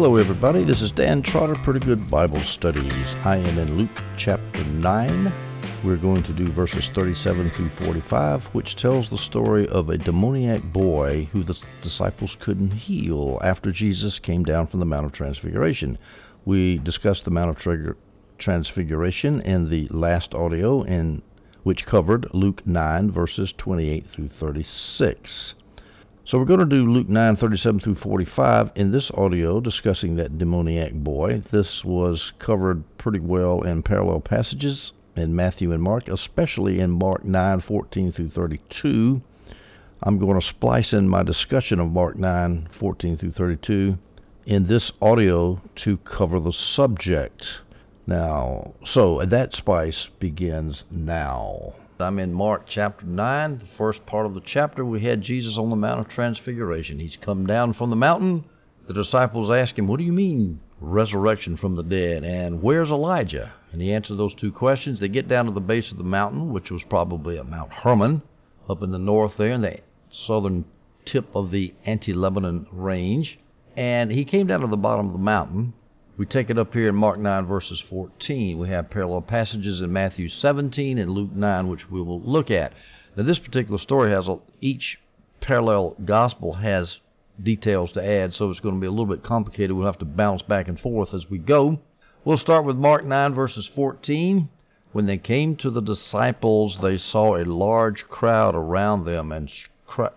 Hello, everybody. This is Dan Trotter, Pretty Good Bible Studies. I am in Luke chapter 9. We're going to do verses 37 through 45, which tells the story of a demoniac boy who the disciples couldn't heal after Jesus came down from the Mount of Transfiguration. We discussed the Mount of Transfiguration in the last audio, in which covered Luke 9, verses 28 through 36. So we're going to do Luke 9, 37 through 45 in this audio discussing that demoniac boy. This was covered pretty well in parallel passages in Matthew and Mark, especially in Mark 9, 14 through 32. I'm going to splice in my discussion of Mark 9, 14 through 32 in this audio to cover the subject. Now, so that splice begins now. I'm in Mark chapter 9, the first part of the chapter. We had Jesus on the Mount of Transfiguration. He's come down from the mountain. The disciples ask him, What do you mean, resurrection from the dead? And where's Elijah? And he answered those two questions. They get down to the base of the mountain, which was probably at Mount Hermon, up in the north there, in the southern tip of the Anti Lebanon range. And he came down to the bottom of the mountain we take it up here in Mark 9, verses 14. We have parallel passages in Matthew 17 and Luke 9, which we will look at. Now, this particular story has a, each parallel gospel has details to add, so it's going to be a little bit complicated. We'll have to bounce back and forth as we go. We'll start with Mark 9, verses 14. When they came to the disciples, they saw a large crowd around them and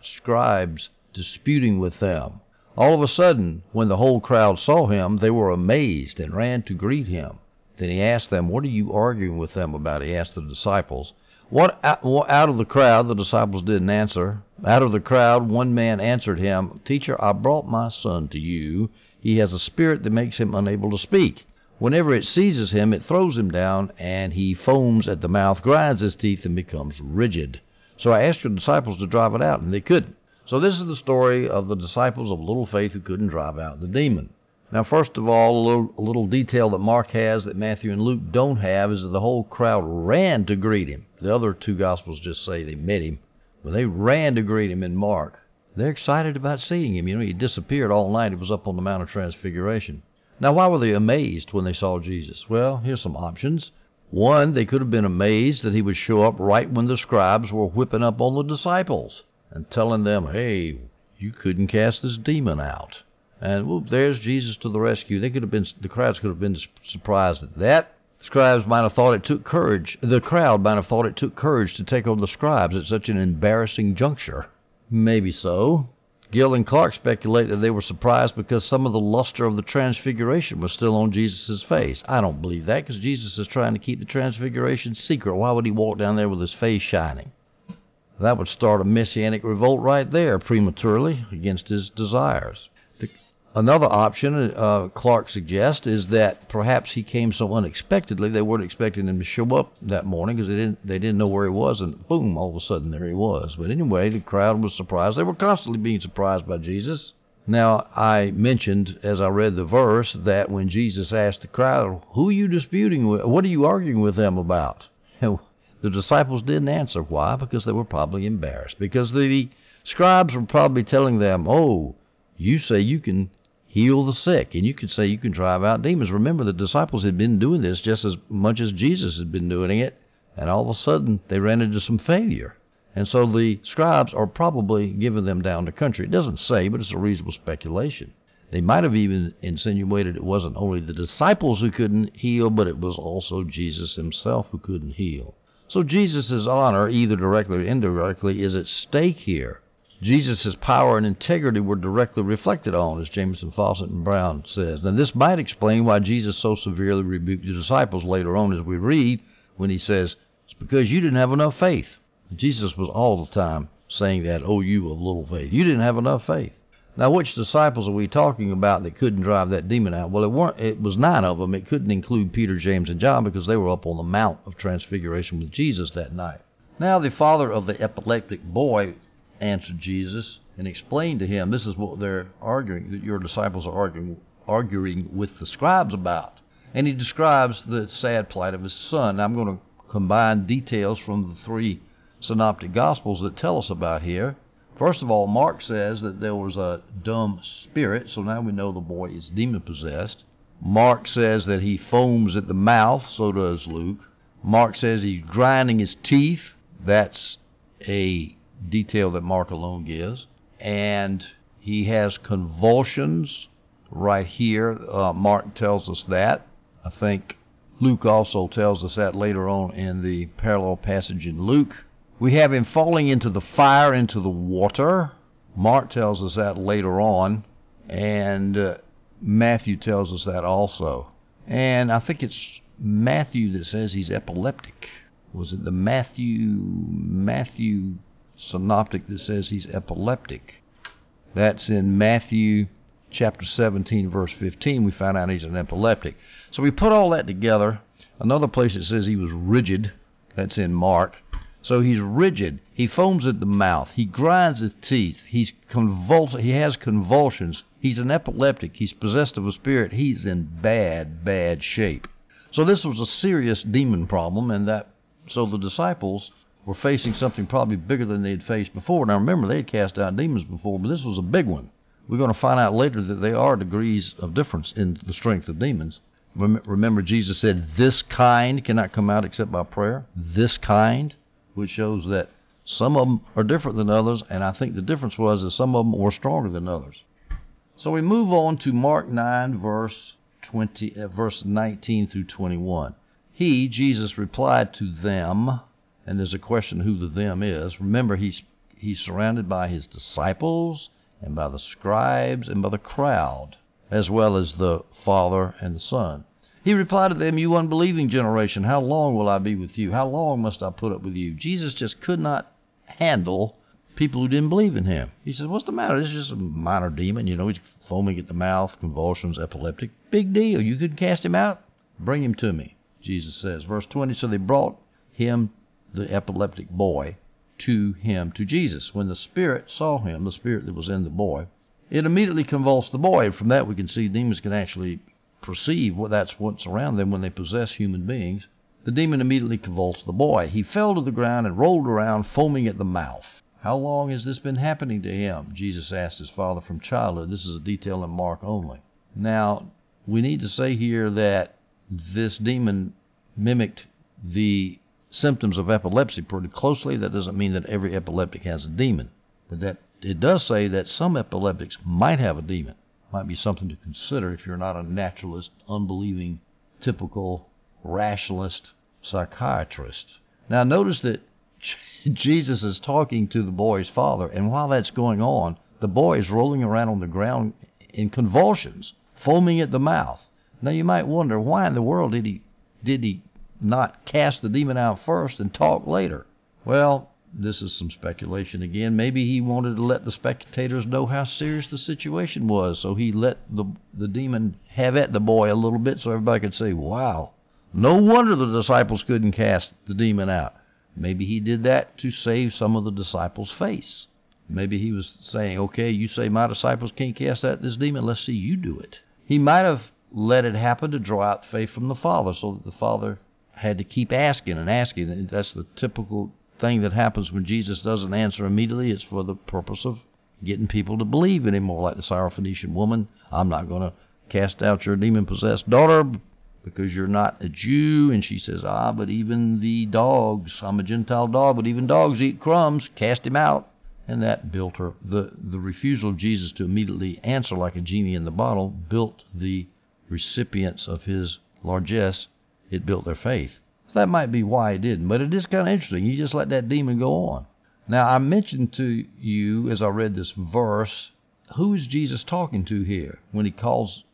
scribes disputing with them. All of a sudden, when the whole crowd saw him, they were amazed and ran to greet him. Then he asked them, What are you arguing with them about? He asked the disciples. What out of the crowd, the disciples didn't answer. Out of the crowd, one man answered him, Teacher, I brought my son to you. He has a spirit that makes him unable to speak. Whenever it seizes him, it throws him down, and he foams at the mouth, grinds his teeth, and becomes rigid. So I asked your disciples to drive it out, and they couldn't. So this is the story of the disciples of little faith who couldn't drive out the demon. Now, first of all, a little, a little, detail that Mark has that Matthew and Luke don't have is that the whole crowd ran to greet him. The other two Gospels just say they met him, but they ran to greet him in Mark. They're excited about seeing him. You know, he disappeared all night. He was up on the Mount of Transfiguration. Now, why were they amazed when they saw Jesus? Well, here's some options. One, they could have been amazed that he would show up right when the scribes were whipping up on the disciples and telling them, hey, you couldn't cast this demon out. And whoop, there's Jesus to the rescue. They could have been, the crowds could have been surprised at that. The scribes might have thought it took courage. The crowd might have thought it took courage to take on the scribes at such an embarrassing juncture. Maybe so. Gill and Clarke speculate that they were surprised because some of the luster of the transfiguration was still on Jesus' face. I don't believe that because Jesus is trying to keep the transfiguration secret. Why would he walk down there with his face shining? That would start a messianic revolt right there prematurely against his desires. The, another option uh, Clarke suggests is that perhaps he came so unexpectedly they weren't expecting him to show up that morning because they didn't they didn't know where he was and boom all of a sudden there he was. But anyway, the crowd was surprised. They were constantly being surprised by Jesus. Now, I mentioned as I read the verse that when Jesus asked the crowd, Who are you disputing with? What are you arguing with them about? The disciples didn't answer. Why? Because they were probably embarrassed. Because the scribes were probably telling them, oh, you say you can heal the sick, and you can say you can drive out demons. Remember, the disciples had been doing this just as much as Jesus had been doing it, and all of a sudden they ran into some failure. And so the scribes are probably giving them down the country. It doesn't say, but it's a reasonable speculation. They might have even insinuated it wasn't only the disciples who couldn't heal, but it was also Jesus himself who couldn't heal. So Jesus' honor, either directly or indirectly, is at stake here. Jesus' power and integrity were directly reflected on, as Jamieson, Fausset, and Brown says. Now, this might explain why Jesus so severely rebuked the disciples later on, as we read, when he says, It's because you didn't have enough faith. Jesus was all the time saying that, Oh, you of little faith. You didn't have enough faith. Now, which disciples are we talking about that couldn't drive that demon out? Well, it weren't. It was nine of them. It couldn't include Peter, James, and John because they were up on the Mount of Transfiguration with Jesus that night. Now, the father of the epileptic boy answered Jesus and explained to him, "This is what they're arguing. That your disciples are arguing, arguing with the scribes about." And he describes the sad plight of his son. Now, I'm going to combine details from the three synoptic gospels that tell us about here First of all, Mark says that there was a dumb spirit, so now we know the boy is demon possessed. Mark says that he foams at the mouth, so does Luke. Mark says he's grinding his teeth. That's a detail that Mark alone gives. And he has convulsions right here. Uh, Mark tells us that. I think Luke also tells us that later on in the parallel passage in Luke. We have him falling into the fire, into the water. Mark tells us that later on, and uh, Matthew tells us that also. And I think it's Matthew that says he's epileptic. Was it the Matthew Matthew synoptic that says he's epileptic? That's in Matthew chapter 17, verse 15. We find out he's an epileptic. So we put all that together. Another place it says he was rigid. That's in Mark. So he's rigid. He foams at the mouth. He grinds his teeth. He's convuls. He has convulsions. He's an epileptic. He's possessed of a spirit. He's in bad, bad shape. So this was a serious demon problem, and that so the disciples were facing something probably bigger than they'd faced before. Now remember, they had cast out demons before, but this was a big one. We're going to find out later that there are degrees of difference in the strength of demons. Remember, Jesus said, This kind cannot come out except by prayer. This kind, which shows that some of them are different than others, and I think the difference was that some of them were stronger than others. So we move on to Mark 9, verse 20, uh, verse 19 through 21. He, Jesus, replied to them, and there's a question who the them is. Remember, he's he's surrounded by his disciples and by the scribes and by the crowd, as well as the Father and the Son. He replied to them, You unbelieving generation, how long will I be with you? How long must I put up with you? Jesus just could not handle people who didn't believe in him. He said, What's the matter? This is just a minor demon. You know, he's foaming at the mouth, convulsions, epileptic. Big deal. You couldn't cast him out? Bring him to me, Jesus says. Verse 20 So they brought him, the epileptic boy, to him, to Jesus. When the Spirit saw him, the Spirit that was in the boy, it immediately convulsed the boy. From that, we can see demons can actually perceive what that's what's around them when they possess human beings. The demon immediately convulsed the boy. He fell to the ground and rolled around, foaming at the mouth. How long has this been happening to him? Jesus asked his father from childhood. This is a detail in Mark only. Now, we need to say here that this demon mimicked the symptoms of epilepsy pretty closely. That doesn't mean that every epileptic has a demon, but that it does say that some epileptics might have a demon. Might be something to consider if you're not a naturalist, unbelieving, typical rationalist psychiatrist. Now, notice that Jesus is talking to the boy's father, and while that's going on, the boy is rolling around on the ground in convulsions, foaming at the mouth. Now, you might wonder why in the world did he did he not cast the demon out first and talk later. Well, this is some speculation again. Maybe he wanted to let the spectators know how serious the situation was, so he let the the demon have at the boy a little bit so everybody could say, "Wow, no wonder the disciples couldn't cast the demon out." Maybe he did that to save some of the disciples' face. Maybe he was saying, "Okay, you say my disciples can't cast out this demon. Let's see you do it." He might have let it happen to draw out faith from the Father, so that the Father had to keep asking and asking. That's the typical thing that happens when Jesus doesn't answer immediately. It's for the purpose of getting people to believe anymore, like the Syrophoenician woman. I'm not going to cast out your demon possessed daughter because you're not a Jew. And she says, Ah, but even the dogs, I'm a Gentile dog, but even dogs eat crumbs. Cast him out. And that built her. The, the refusal of Jesus to immediately answer like a genie in the bottle built the recipients of his largesse it built their faith. So that might be why it didn't, but it is kind of interesting. You just let that demon go on. Now, I mentioned to you as I read this verse, who is Jesus talking to here when he calls,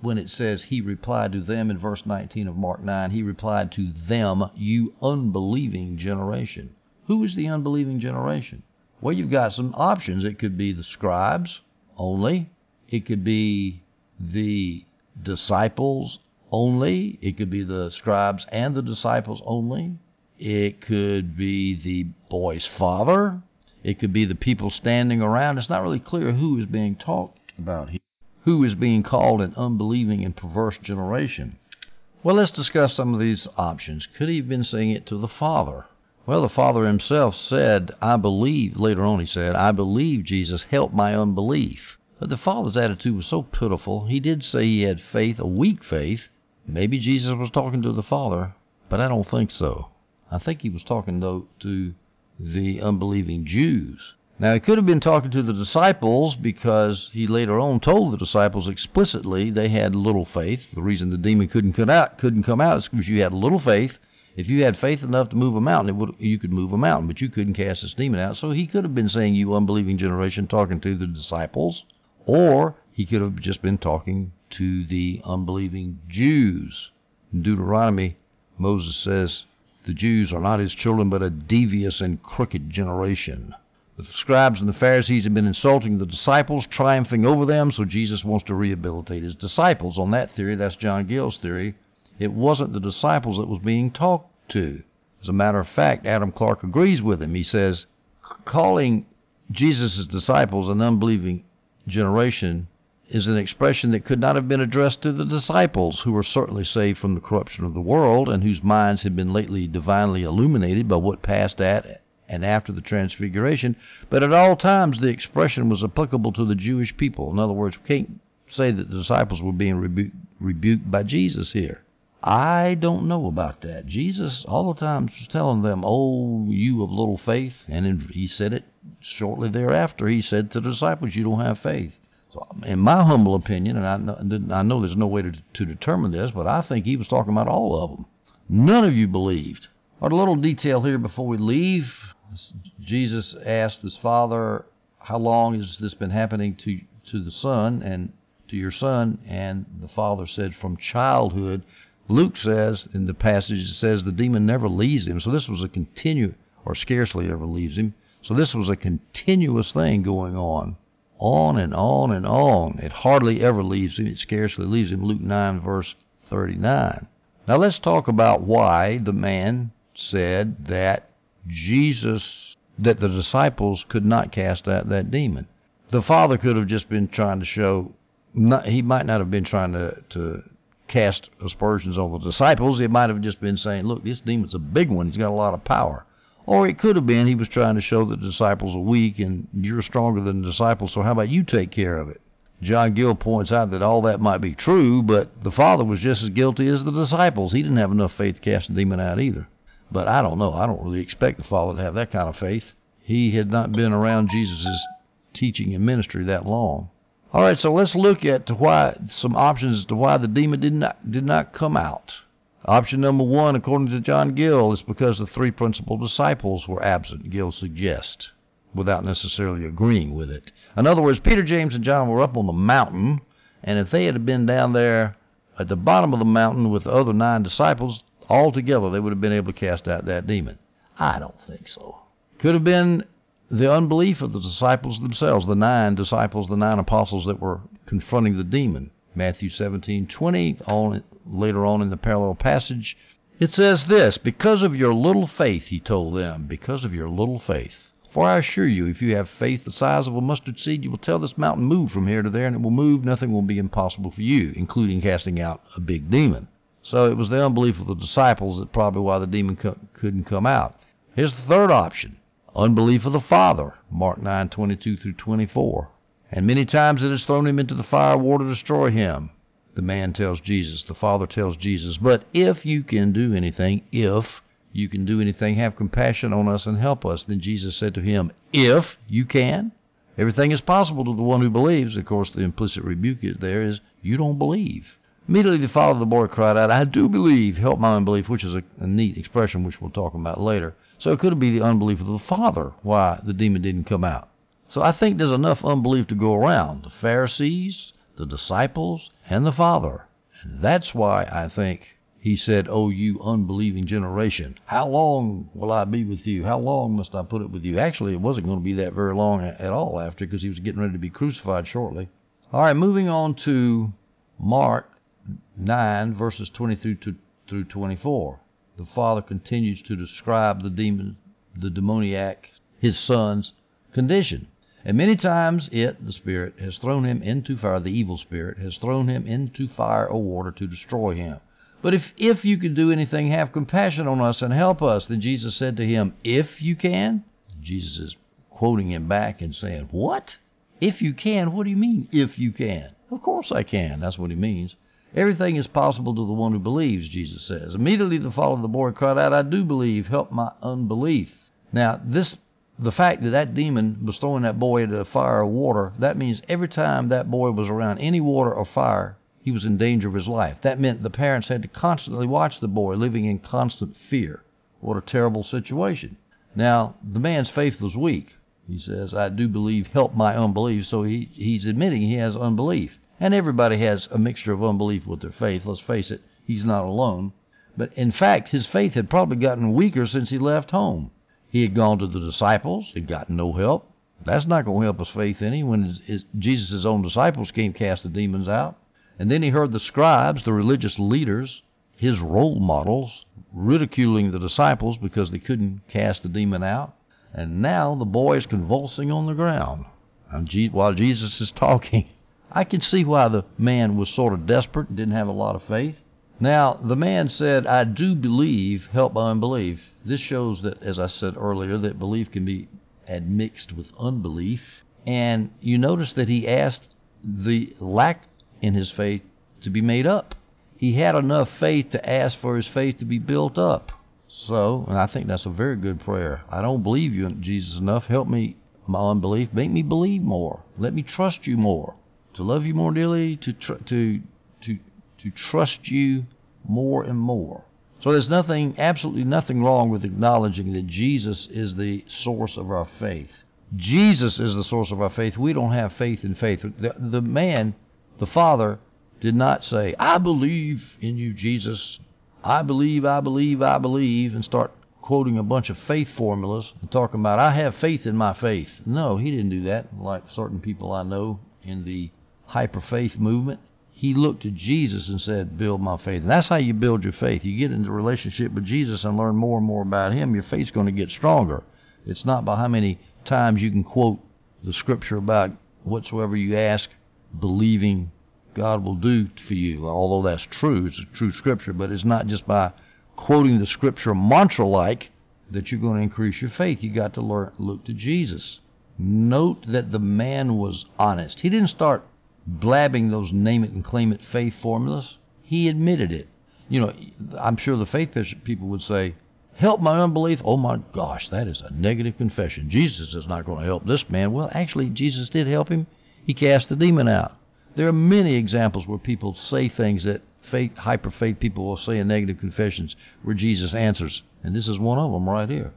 when it says he replied to them in verse 19 of Mark 9, he replied to them, you unbelieving generation. Who is the unbelieving generation? Well, you've got some options. It could be the scribes only, it could be the disciples only. It could be the scribes and the disciples only. It could be the boy's father. It could be the people standing around. It's not really clear who is being talked about here. Who is being called an unbelieving and perverse generation? Well, let's discuss some of these options. Could he have been saying it to the father? Well, the Father himself said, I believe, later on he said, I believe, Jesus, help my unbelief. But the Father's attitude was so pitiful. He did say he had faith, a weak faith. Maybe Jesus was talking to the Father, but I don't think so. I think he was talking, though, to the unbelieving Jews. Now, he could have been talking to the disciples because he later on told the disciples explicitly they had little faith. The reason the demon couldn't come out couldn't come out is because you had little faith if you had faith enough to move a mountain, would, you could move a mountain, but you couldn't cast this demon out. So he could have been saying, You unbelieving generation, talking to the disciples, or he could have just been talking to the unbelieving Jews. In Deuteronomy, Moses says, The Jews are not his children, but a devious and crooked generation. The scribes and the Pharisees have been insulting the disciples, triumphing over them, so Jesus wants to rehabilitate his disciples. On that theory, that's John Gill's theory. It wasn't the disciples that was being talked to. As a matter of fact, Adam Clarke agrees with him. He says, calling Jesus' disciples an unbelieving generation is an expression that could not have been addressed to the disciples, who were certainly saved from the corruption of the world and whose minds had been lately divinely illuminated by what passed at and after the Transfiguration. But at all times, the expression was applicable to the Jewish people. In other words, we can't say that the disciples were being rebu- rebuked by Jesus here. I don't know about that. Jesus all the time was telling them, "Oh, you of little faith," and he said it shortly thereafter. He said to the disciples, "You don't have faith." In my humble opinion, and I know, I know there's no way to, to determine this, but I think he was talking about all of them. None of you believed. A little detail here before we leave. Jesus asked his father, "How long has this been happening to to the son and to your son?" And the father said, "From childhood." Luke says in the passage, it says the demon never leaves him. So this was a continue, or scarcely ever leaves him. So this was a continuous thing going on, on and on and on. It hardly ever leaves him. It scarcely leaves him. Luke 9, verse 39. Now let's talk about why the man said that Jesus, that the disciples could not cast out that demon. The father could have just been trying to show, not, he might not have been trying to, to cast aspersions on the disciples. He might have just been saying, look, this demon's a big one. He's got a lot of power. Or it could have been he was trying to show the disciples are weak and you're stronger than the disciples, so how about you take care of it? John Gill points out that all that might be true, but the Father was just as guilty as the disciples. He didn't have enough faith to cast the demon out either. But I don't know. I don't really expect the Father to have that kind of faith. He had not been around Jesus' teaching and ministry that long. All right, so let's look at why some options as to why the demon did not did not come out. Option number one, according to John Gill, is because the three principal disciples were absent. Gill suggests, without necessarily agreeing with it. In other words, Peter, James, and John were up on the mountain, and if they had been down there at the bottom of the mountain with the other nine disciples, all together they would have been able to cast out that demon. I don't think so. Could have been the unbelief of the disciples themselves, the nine disciples, the nine apostles that were confronting the demon. Matthew 17:20, on later on in the parallel passage, it says this, "Because of your little faith," he told them, "because of your little faith. For I assure you, if you have faith the size of a mustard seed, you will tell this mountain, move from here to there, and it will move. Nothing will be impossible for you, including casting out a big demon." So it was the unbelief of the disciples that probably why the demon co- couldn't come out. Here's the third option unbelief of the father, Mark 9:22 through 24. And many times it has thrown him into the fire water to destroy him. The man tells Jesus, the father tells Jesus, but if you can do anything, if you can do anything, have compassion on us and help us. Then Jesus said to him, If you can, everything is possible to the one who believes. Of course, the implicit rebuke is there is, You don't believe. Immediately the father of the boy cried out, I do believe, help my unbelief, which is a, a neat expression which we'll talk about later. So it could be the unbelief of the father why the demon didn't come out. So I think there's enough unbelief to go around. The Pharisees, the disciples, and the father. And that's why I think he said, Oh, you unbelieving generation, how long will I be with you? How long must I put it with you? Actually, it wasn't going to be that very long at all after because he was getting ready to be crucified shortly. All right, moving on to Mark 9, verses 23 to, through 24 the father continues to describe the demon, the demoniac, his son's condition. And many times it, the spirit, has thrown him into fire, the evil spirit, has thrown him into fire or water to destroy him. But if, if you can do anything, have compassion on us and help us. Then Jesus said to him, If you can? Jesus is quoting him back and saying, What? If you can? What do you mean, if you can? Of course I can. That's what he means. Everything is possible to the one who believes, Jesus says. Immediately the father of the boy cried out, I do believe, help my unbelief. Now, this the fact that that demon was throwing that boy into fire or water, that means every time that boy was around any water or fire, he was in danger of his life. That meant the parents had to constantly watch the boy, living in constant fear. What a terrible situation. Now, the man's faith was weak. He says, I do believe, help my unbelief. So he, he's admitting he has unbelief. And everybody has a mixture of unbelief with their faith. Let's face it, he's not alone. But in fact, his faith had probably gotten weaker since he left home. He had gone to the disciples, had gotten no help. That's not going to help his faith any when his, his, Jesus' own disciples came cast the demons out. And then he heard the scribes, the religious leaders, his role models, ridiculing the disciples because they couldn't cast the demon out. And now the boy is convulsing on the ground while Jesus is talking. I can see why the man was sort of desperate and didn't have a lot of faith. Now, the man said, I do believe, help my unbelief. This shows that, as I said earlier, that belief can be admixed with unbelief. And you notice that he asked the lack in his faith to be made up. He had enough faith to ask for his faith to be built up. So, and I think that's a very good prayer. I don't believe you, Jesus, enough. Help me, my unbelief. Make me believe more. Let me trust you more. To love you more dearly, to tr- to to trust you more and more. So there's nothing, absolutely nothing wrong with acknowledging that Jesus is the source of our faith. Jesus is the source of our faith. We don't have faith in faith. The, the man, the Father, did not say, I believe in you, Jesus. I believe, I believe, I believe, and start quoting a bunch of faith formulas and talking about, I have faith in my faith. No, he didn't do that, like certain people I know in the hyper faith movement he looked to Jesus and said, Build my faith. And that's how you build your faith. You get into a relationship with Jesus and learn more and more about Him, your faith's going to get stronger. It's not by how many times you can quote the scripture about whatsoever you ask, believing God will do for you. Although that's true, it's a true scripture, but it's not just by quoting the scripture mantra like that you're going to increase your faith. You got to learn look to Jesus. Note that the man was honest. He didn't start blabbing those name it and claim it faith formulas. He admitted it. You know, I'm sure the faith people would say, help my unbelief. Oh my gosh, that is a negative confession. Jesus is not going to help this man. Well, actually, Jesus did help him. He cast the demon out. There are many examples where people say things that faith, hyper faith people will say in negative confessions where Jesus answers. And this is one of them right here.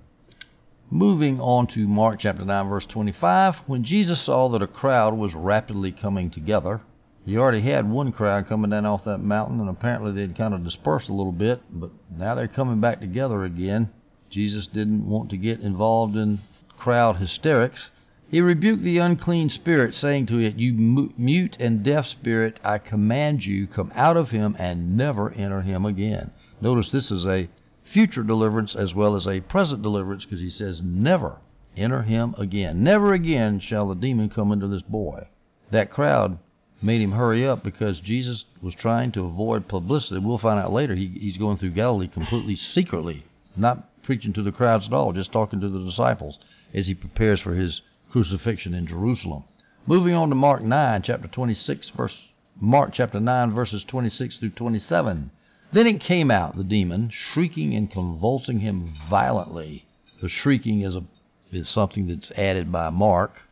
Moving on to Mark chapter 9, verse 25, when Jesus saw that a crowd was rapidly coming together, he already had one crowd coming down off that mountain, and apparently they'd kind of dispersed a little bit, but now they're coming back together again. Jesus didn't want to get involved in crowd hysterics. He rebuked the unclean spirit, saying to it, You mute and deaf spirit, I command you, come out of him and never enter him again. Notice this is a future deliverance as well as a present deliverance because he says, Never enter him again. Never again shall the demon come into this boy. That crowd made him hurry up because Jesus was trying to avoid publicity. We'll find out later he, he's going through Galilee completely secretly, not preaching to the crowds at all, just talking to the disciples as he prepares for his crucifixion in Jerusalem. Moving on to Mark 9, chapter 26, verse Mark chapter 9, verses 26 through 27. Then it came out, the demon, shrieking and convulsing him violently. The shrieking is, a, is something that's added by Mark.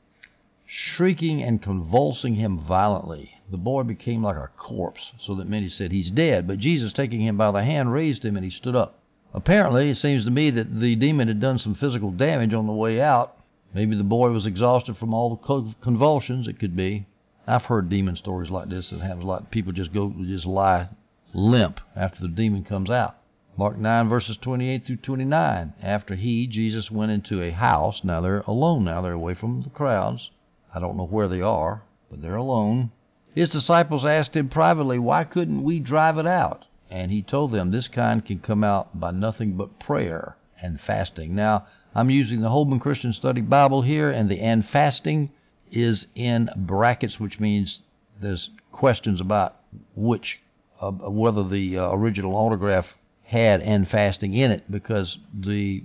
Shrieking and convulsing him violently. The boy became like a corpse, so that many said, He's dead. But Jesus, taking him by the hand, raised him, and he stood up. Apparently, it seems to me that the demon had done some physical damage on the way out. Maybe the boy was exhausted from all the convulsions. It could be. I've heard demon stories like this that happens a lot. People just go, just lie limp after the demon comes out. Mark 9, verses 28 through 29. After he, Jesus, went into a house, now they're alone now, they're away from the crowds. I don't know where they are, but they're alone. His disciples asked him privately, Why couldn't we drive it out? And he told them, This kind can come out by nothing but prayer and fasting. Now, I'm using the Holman Christian Study Bible here, and the and fasting is in brackets, which means there's questions about which uh, whether the uh, original autograph had and fasting in it because the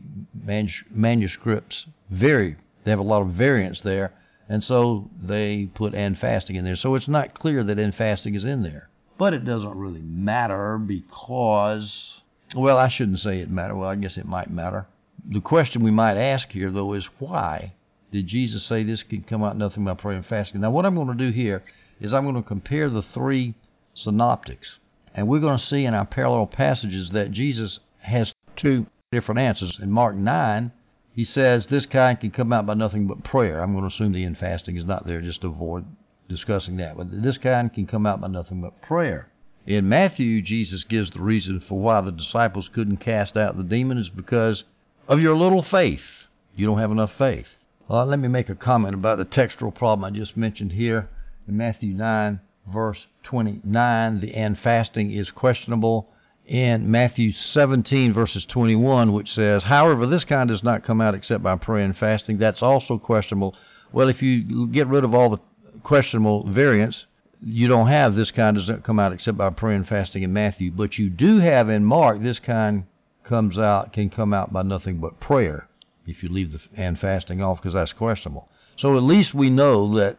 manuscripts vary. They have a lot of variance there, and so they put and fasting in there. So it's not clear that and fasting is in there. But it doesn't really matter because, well, I shouldn't say it matter. Well, I guess it might matter. The question we might ask here, though, is why did Jesus say this can come out nothing by prayer and fasting? Now, what I'm going to do here is I'm going to compare the three synoptics. And we're going to see in our parallel passages that Jesus has two different answers. In Mark 9, he says this kind can come out by nothing but prayer. I'm going to assume the in fasting is not there just to avoid discussing that. But this kind can come out by nothing but prayer. In Matthew, Jesus gives the reason for why the disciples couldn't cast out the demon is because of your little faith. You don't have enough faith. Well, let me make a comment about the textual problem I just mentioned here in Matthew 9 verse 29, the and fasting is questionable. In Matthew 17, verses 21, which says, However, this kind does not come out except by prayer and fasting, that's also questionable. Well, if you get rid of all the questionable variants, you don't have this kind doesn't come out except by prayer and fasting in Matthew. But you do have in Mark, this kind comes out, can come out by nothing but prayer if you leave the and fasting off because that's questionable. So at least we know that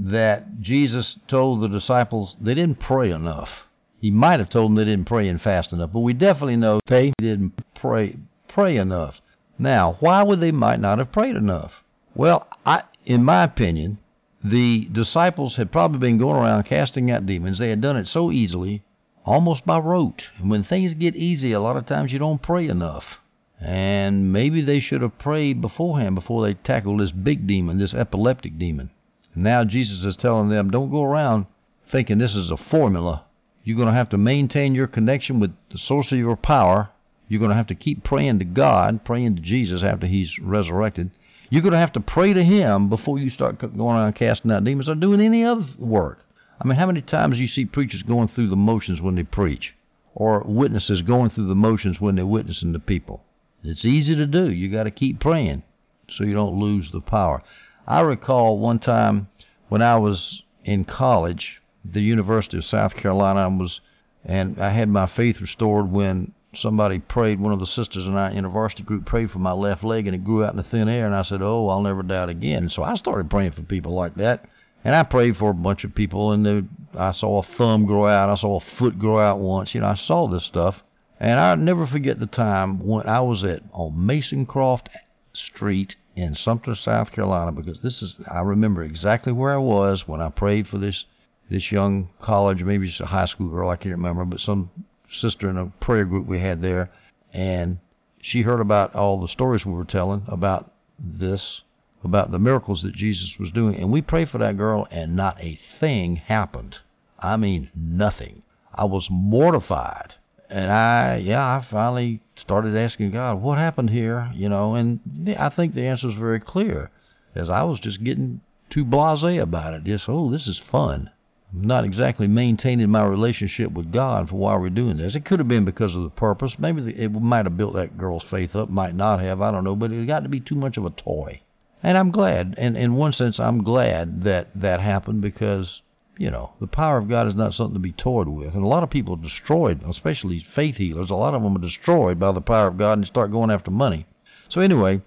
that Jesus told the disciples they didn't pray enough. He might have told them they didn't pray and fast enough, but we definitely know they didn't pray pray enough. Now, why would they might not have prayed enough? Well, I, in my opinion, the disciples had probably been going around casting out demons. They had done it so easily, almost by rote. And when things get easy, a lot of times you don't pray enough. And maybe they should have prayed beforehand before they tackled this big demon, this epileptic demon. Now Jesus is telling them, don't go around thinking this is a formula. You're going to have to maintain your connection with the source of your power. You're going to have to keep praying to God, praying to Jesus after he's resurrected. You're going to have to pray to him before you start going around casting out demons or doing any other work. I mean, how many times do you see preachers going through the motions when they preach? Or witnesses going through the motions when they're witnessing to people? It's easy to do. You got to keep praying so you don't lose the power. I recall one time when I was in college, the University of South Carolina, was, and I had my faith restored when somebody prayed. One of the sisters in our university group prayed for my left leg, and it grew out in the thin air. And I said, "Oh, I'll never doubt again." So I started praying for people like that, and I prayed for a bunch of people. And the, I saw a thumb grow out, I saw a foot grow out once. You know, I saw this stuff, and I'll never forget the time when I was at on Masoncroft Street in Sumter, South Carolina, because this is I remember exactly where I was when I prayed for this this young college, maybe it's a high school girl, I can't remember, but some sister in a prayer group we had there, and she heard about all the stories we were telling about this, about the miracles that Jesus was doing, and we prayed for that girl, and not a thing happened. I mean, nothing. I was mortified and I, yeah, I finally started asking God, what happened here, you know, and I think the answer is very clear, as I was just getting too blasé about it. Just, oh, this is fun. I'm not exactly maintaining my relationship with God for why we're doing this. It could have been because of the purpose. Maybe it might have built that girl's faith up, might not have. I don't know, but it got to be too much of a toy. And I'm glad, and in one sense, I'm glad that that happened because you know, the power of God is not something to be toyed with. And a lot of people are destroyed, especially faith healers. A lot of them are destroyed by the power of God and start going after money. So anyway,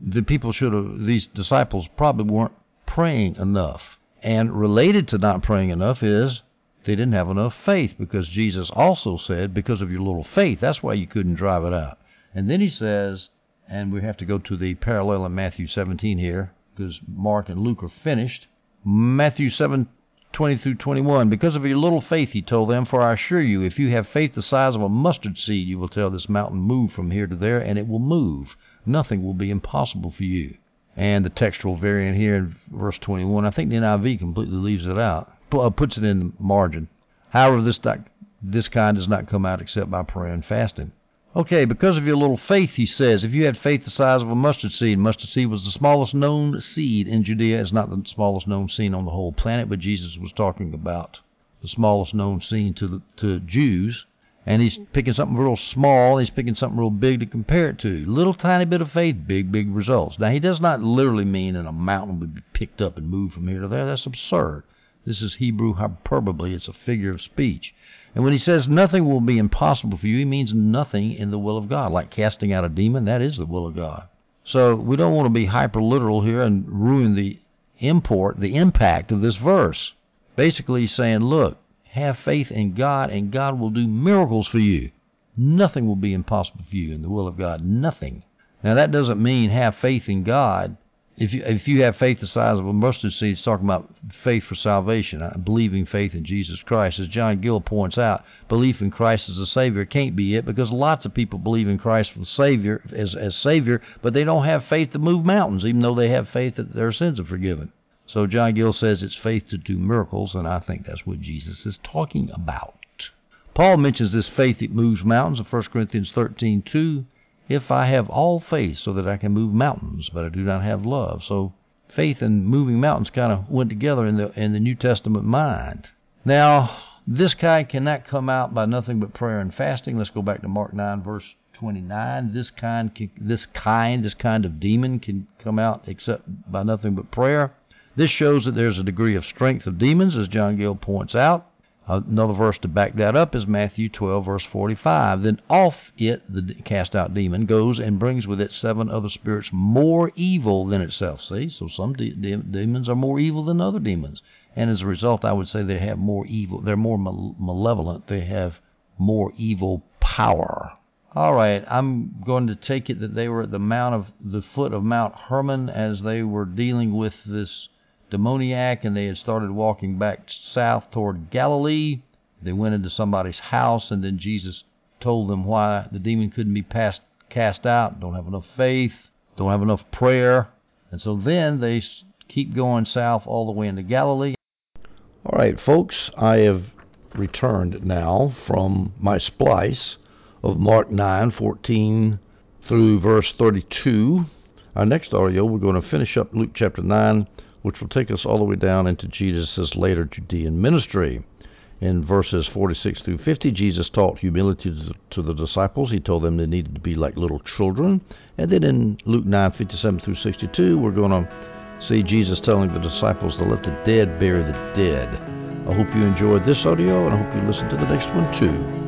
the, people should have, these disciples probably weren't praying enough. And related to not praying enough is they didn't have enough faith because Jesus also said, because of your little faith, that's why you couldn't drive it out. And then he says, and we have to go to the parallel in Matthew 17 here because Mark and Luke are finished. Matthew 7 20 through 21. Because of your little faith, he told them, for I assure you, if you have faith the size of a mustard seed, you will tell this mountain, move from here to there, and it will move. Nothing will be impossible for you. And the textual variant here in verse 21, I think the NIV completely leaves it out, uh, puts it in the margin. However, this, this kind does not come out except by prayer and fasting. Okay, because of your little faith, he says, if you had faith the size of a mustard seed, mustard seed was the smallest known seed in Judea. It's not the smallest known seed on the whole planet, but Jesus was talking about the smallest known seed to the, to Jews. And he's picking something real small, he's picking something real big to compare it to. Little tiny bit of faith, big, big results. Now, he does not literally mean that a mountain would be picked up and moved from here to there. That's absurd. This is Hebrew hyperbole. It's a figure of speech. And when he says nothing will be impossible for you, he means nothing in the will of God. Like casting out a demon, that is the will of God. So we don't want to be hyper literal here and ruin the import, the impact of this verse. Basically he's saying, look, have faith in God and God will do miracles for you. Nothing will be impossible for you in the will of God. Nothing. Now that doesn't mean have faith in God. If you if you have faith the size of a mustard seed, it's talking about faith for salvation, uh, believing faith in Jesus Christ. As John Gill points out, belief in Christ as a Savior can't be it because lots of people believe in Christ for Savior as as Savior, but they don't have faith to move mountains, even though they have faith that their sins are forgiven. So John Gill says it's faith to do miracles, and I think that's what Jesus is talking about. Paul mentions this faith that moves mountains in 1 Corinthians 13:2. If I have all faith so that I can move mountains, but I do not have love. So faith and moving mountains kind of went together in the in the New Testament mind. Now, this kind cannot come out by nothing but prayer and fasting. Let's go back to Mark 9 verse 29. This kind this kind this kind of demon can come out except by nothing but prayer. This shows that there's a degree of strength of demons, as John Gill points out. Another verse to back that up is Matthew 12, verse 45. Then off it, the cast out demon, goes and brings with it seven other spirits more evil than itself. See, so some de- de- demons are more evil than other demons. And as a result, I would say they have more evil. They're more malevolent. They have more evil power. All right, I'm going to take it that they were at the mount of the foot of Mount Hermon as they were dealing with this demoniac and they had started walking back south toward Galilee. They went into somebody's house and then Jesus told them why the demon couldn't be passed, cast out. Don't have enough faith, don't have enough prayer. And so then they keep going south all the way into Galilee. All right, folks, I have returned now from my splice of Mark 9:14 through verse 32. Our next audio, we're going to finish up Luke chapter 9 which will take us all the way down into Jesus' later Judean ministry. In verses 46 through 50, Jesus taught humility to the disciples. He told them they needed to be like little children. And then in Luke 9 57 through 62, we're going to see Jesus telling the disciples to let the dead bury the dead. I hope you enjoyed this audio, and I hope you listen to the next one too.